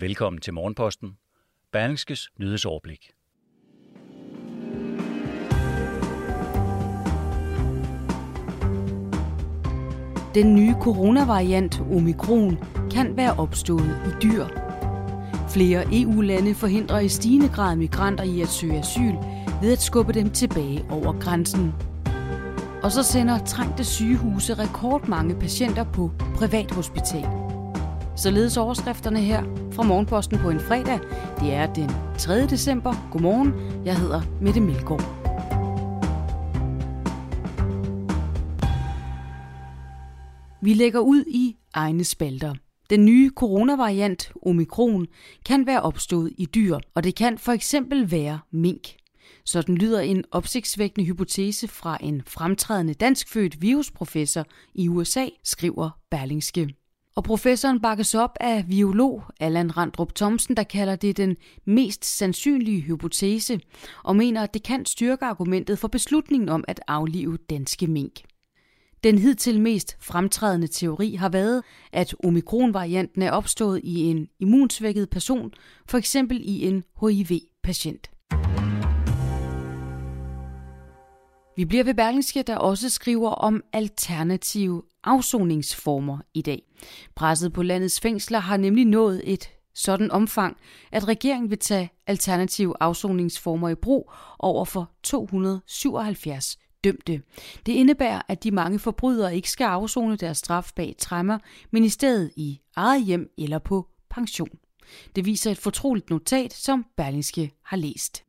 Velkommen til Morgenposten. Berlingskes nyhedsoverblik. Den nye coronavariant omikron kan være opstået i dyr. Flere EU-lande forhindrer i stigende grad migranter i at søge asyl ved at skubbe dem tilbage over grænsen. Og så sender trængte sygehuse rekordmange patienter på privathospital. Således overskrifterne her fra Morgenposten på en fredag. Det er den 3. december. Godmorgen. Jeg hedder Mette Melgaard. Vi lægger ud i egne spalter. Den nye coronavariant, omikron, kan være opstået i dyr, og det kan for eksempel være mink. Sådan lyder en opsigtsvækkende hypotese fra en fremtrædende danskfødt virusprofessor i USA, skriver Berlingske. Og professoren bakkes op af biolog Allan Randrup Thomsen, der kalder det den mest sandsynlige hypotese, og mener, at det kan styrke argumentet for beslutningen om at aflive danske mink. Den hidtil mest fremtrædende teori har været, at omikronvarianten er opstået i en immunsvækket person, for eksempel i en HIV-patient. Vi bliver ved Berlingske, der også skriver om alternative afsoningsformer i dag. Presset på landets fængsler har nemlig nået et sådan omfang, at regeringen vil tage alternative afsoningsformer i brug over for 277 dømte. Det indebærer, at de mange forbrydere ikke skal afzone deres straf bag træmmer, men i stedet i eget hjem eller på pension. Det viser et fortroligt notat, som Berlingske har læst.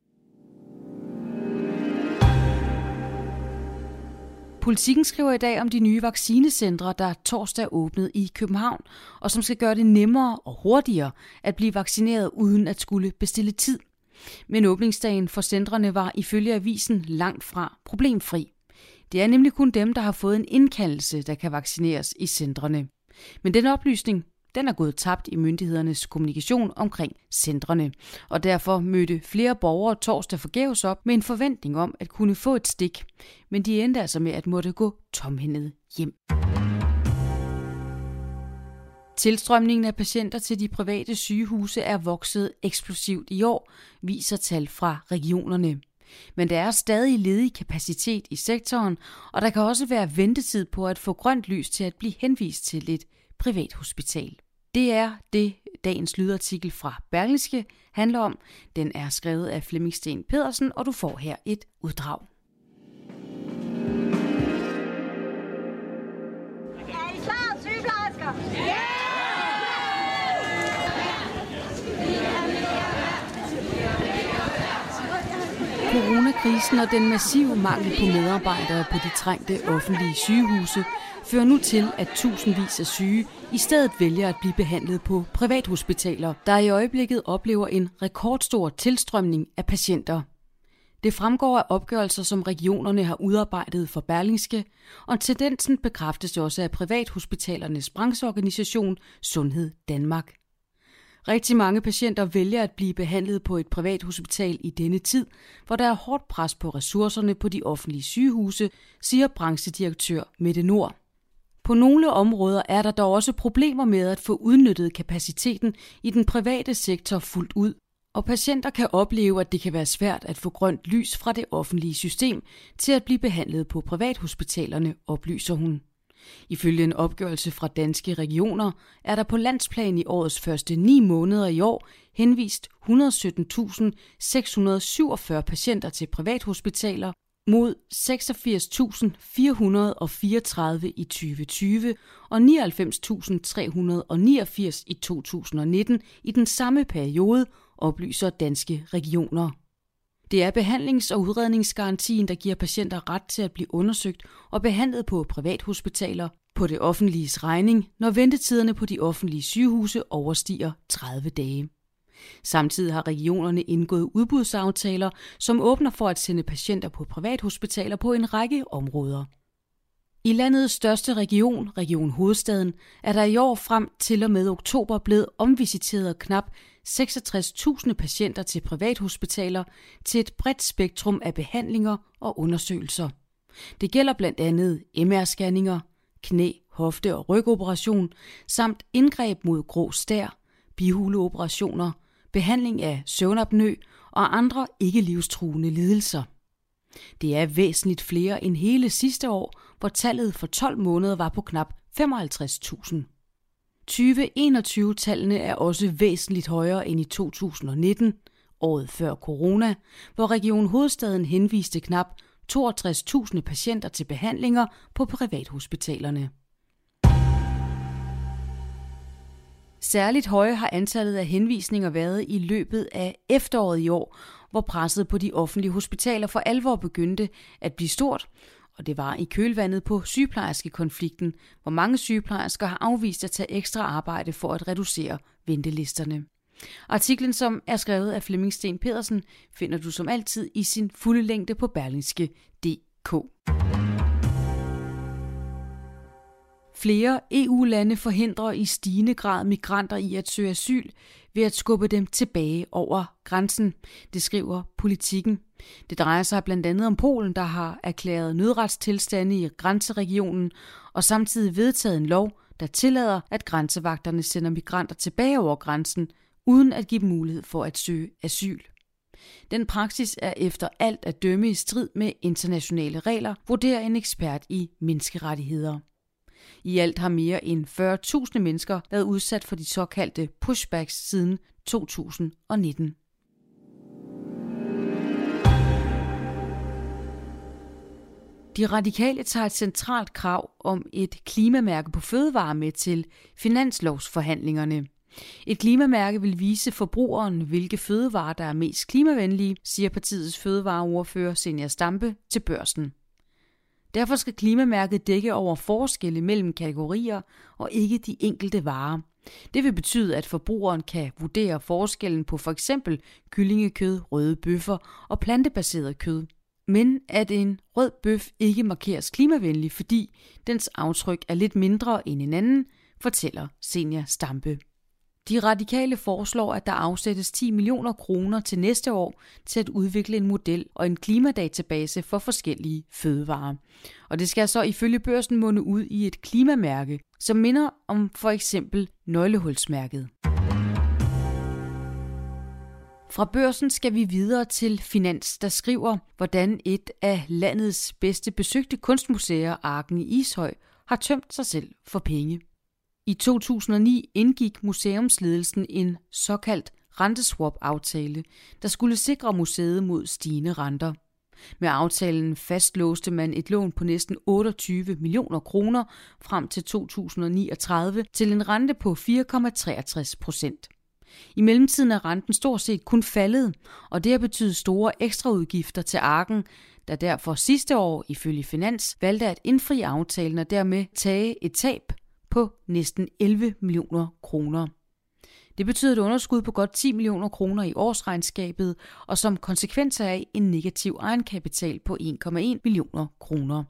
Politikken skriver i dag om de nye vaccinecentre, der torsdag er åbnet i København, og som skal gøre det nemmere og hurtigere at blive vaccineret uden at skulle bestille tid. Men åbningsdagen for centrene var ifølge avisen langt fra problemfri. Det er nemlig kun dem, der har fået en indkaldelse, der kan vaccineres i centrene. Men den oplysning den er gået tabt i myndighedernes kommunikation omkring centrene, og derfor mødte flere borgere torsdag forgæves op med en forventning om at kunne få et stik, men de endte altså med at måtte gå tomhændet hjem. Tilstrømningen af patienter til de private sygehuse er vokset eksplosivt i år, viser tal fra regionerne. Men der er stadig ledig kapacitet i sektoren, og der kan også være ventetid på at få grønt lys til at blive henvist til et privathospital. Det er det, dagens lydartikel fra Berlingske handler om. Den er skrevet af Flemming Sten Pedersen, og du får her et uddrag. Er I klar, sygeplejersker? Ja! Coronakrisen og den massive mangel på medarbejdere på de trængte offentlige sygehuse fører nu til, at tusindvis af syge i stedet vælger at blive behandlet på privathospitaler, der i øjeblikket oplever en rekordstor tilstrømning af patienter. Det fremgår af opgørelser, som regionerne har udarbejdet for Berlingske, og tendensen bekræftes også af privathospitalernes brancheorganisation Sundhed Danmark. Rigtig mange patienter vælger at blive behandlet på et privat hospital i denne tid, hvor der er hårdt pres på ressourcerne på de offentlige sygehuse, siger branchedirektør Mette Nord. På nogle områder er der dog også problemer med at få udnyttet kapaciteten i den private sektor fuldt ud, og patienter kan opleve, at det kan være svært at få grønt lys fra det offentlige system til at blive behandlet på privathospitalerne, oplyser hun. Ifølge en opgørelse fra danske regioner er der på landsplan i årets første ni måneder i år henvist 117.647 patienter til privathospitaler mod 86.434 i 2020 og 99.389 i 2019 i den samme periode, oplyser danske regioner. Det er behandlings- og udredningsgarantien, der giver patienter ret til at blive undersøgt og behandlet på privathospitaler på det offentliges regning, når ventetiderne på de offentlige sygehuse overstiger 30 dage. Samtidig har regionerne indgået udbudsaftaler, som åbner for at sende patienter på privathospitaler på en række områder. I landets største region, Region Hovedstaden, er der i år frem til og med oktober blevet omvisiteret knap 66.000 patienter til privathospitaler til et bredt spektrum af behandlinger og undersøgelser. Det gælder blandt andet MR-scanninger, knæ, hofte- og rygoperation, samt indgreb mod grå stær, bihuleoperationer, behandling af søvnapnø og andre ikke livstruende lidelser. Det er væsentligt flere end hele sidste år, hvor tallet for 12 måneder var på knap 55.000. 2021-tallene er også væsentligt højere end i 2019, året før corona, hvor Region Hovedstaden henviste knap 62.000 patienter til behandlinger på privathospitalerne. Særligt høje har antallet af henvisninger været i løbet af efteråret i år, hvor presset på de offentlige hospitaler for alvor begyndte at blive stort, og det var i kølvandet på sygeplejerskekonflikten, hvor mange sygeplejersker har afvist at tage ekstra arbejde for at reducere ventelisterne. Artiklen, som er skrevet af Flemming Sten Pedersen, finder du som altid i sin fulde længde på berlingske.dk. Flere EU-lande forhindrer i stigende grad migranter i at søge asyl ved at skubbe dem tilbage over grænsen, det skriver politikken. Det drejer sig blandt andet om Polen, der har erklæret nødretstilstande i grænseregionen og samtidig vedtaget en lov, der tillader, at grænsevagterne sender migranter tilbage over grænsen, uden at give dem mulighed for at søge asyl. Den praksis er efter alt at dømme i strid med internationale regler, vurderer en ekspert i menneskerettigheder. I alt har mere end 40.000 mennesker været udsat for de såkaldte pushbacks siden 2019. De radikale tager et centralt krav om et klimamærke på fødevarer med til finanslovsforhandlingerne. Et klimamærke vil vise forbrugeren, hvilke fødevarer, der er mest klimavenlige, siger partiets fødevareordfører Senja Stampe til børsen. Derfor skal klimamærket dække over forskelle mellem kategorier og ikke de enkelte varer. Det vil betyde, at forbrugeren kan vurdere forskellen på for eksempel kyllingekød, røde bøffer og plantebaseret kød. Men at en rød bøf ikke markeres klimavenlig, fordi dens aftryk er lidt mindre end en anden, fortæller Senior Stampe. De radikale foreslår, at der afsættes 10 millioner kroner til næste år til at udvikle en model og en klimadatabase for forskellige fødevarer. Og det skal så ifølge børsen munde ud i et klimamærke, som minder om for eksempel nøglehulsmærket. Fra børsen skal vi videre til Finans, der skriver, hvordan et af landets bedste besøgte kunstmuseer, Arken i Ishøj, har tømt sig selv for penge. I 2009 indgik museumsledelsen en såkaldt renteswap-aftale, der skulle sikre museet mod stigende renter. Med aftalen fastlåste man et lån på næsten 28 millioner kroner frem til 2039 til en rente på 4,63 procent. I mellemtiden er renten stort set kun faldet, og det har betydet store ekstraudgifter til arken, der derfor sidste år ifølge Finans valgte at indfri aftalen og dermed tage et tab på næsten 11 millioner kroner. Det betyder et underskud på godt 10 millioner kroner i årsregnskabet, og som konsekvens af en negativ egenkapital på 1,1 millioner kroner.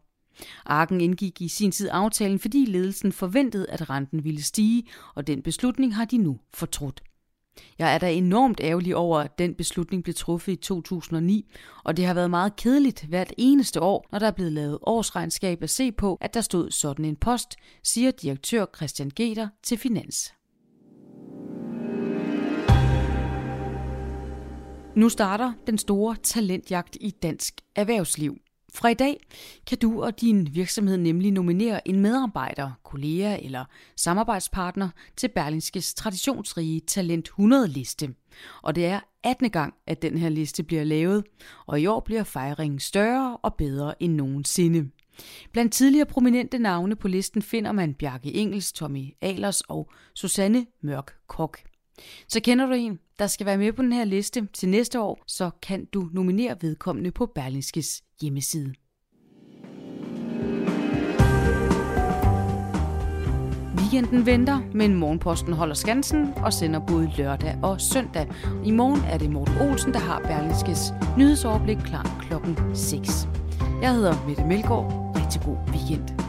Arken indgik i sin tid aftalen, fordi ledelsen forventede, at renten ville stige, og den beslutning har de nu fortrudt. Jeg er da enormt ærgerlig over, at den beslutning blev truffet i 2009, og det har været meget kedeligt hvert eneste år, når der er blevet lavet årsregnskab at se på, at der stod sådan en post, siger direktør Christian Geter til Finans. Nu starter den store talentjagt i dansk erhvervsliv. Fra i dag kan du og din virksomhed nemlig nominere en medarbejder, kollega eller samarbejdspartner til Berlingskes traditionsrige Talent 100-liste. Og det er 18. gang, at den her liste bliver lavet, og i år bliver fejringen større og bedre end nogensinde. Blandt tidligere prominente navne på listen finder man Bjarke Engels, Tommy Alers og Susanne Mørk Kok. Så kender du en, der skal være med på den her liste til næste år, så kan du nominere vedkommende på Berlingskes hjemmeside. Weekenden venter, men Morgenposten holder skansen og sender både lørdag og søndag. I morgen er det Morten Olsen, der har Berlingskes nyhedsoverblik klar klokken 6. Jeg hedder Mette Melgaard. Rigtig god weekend.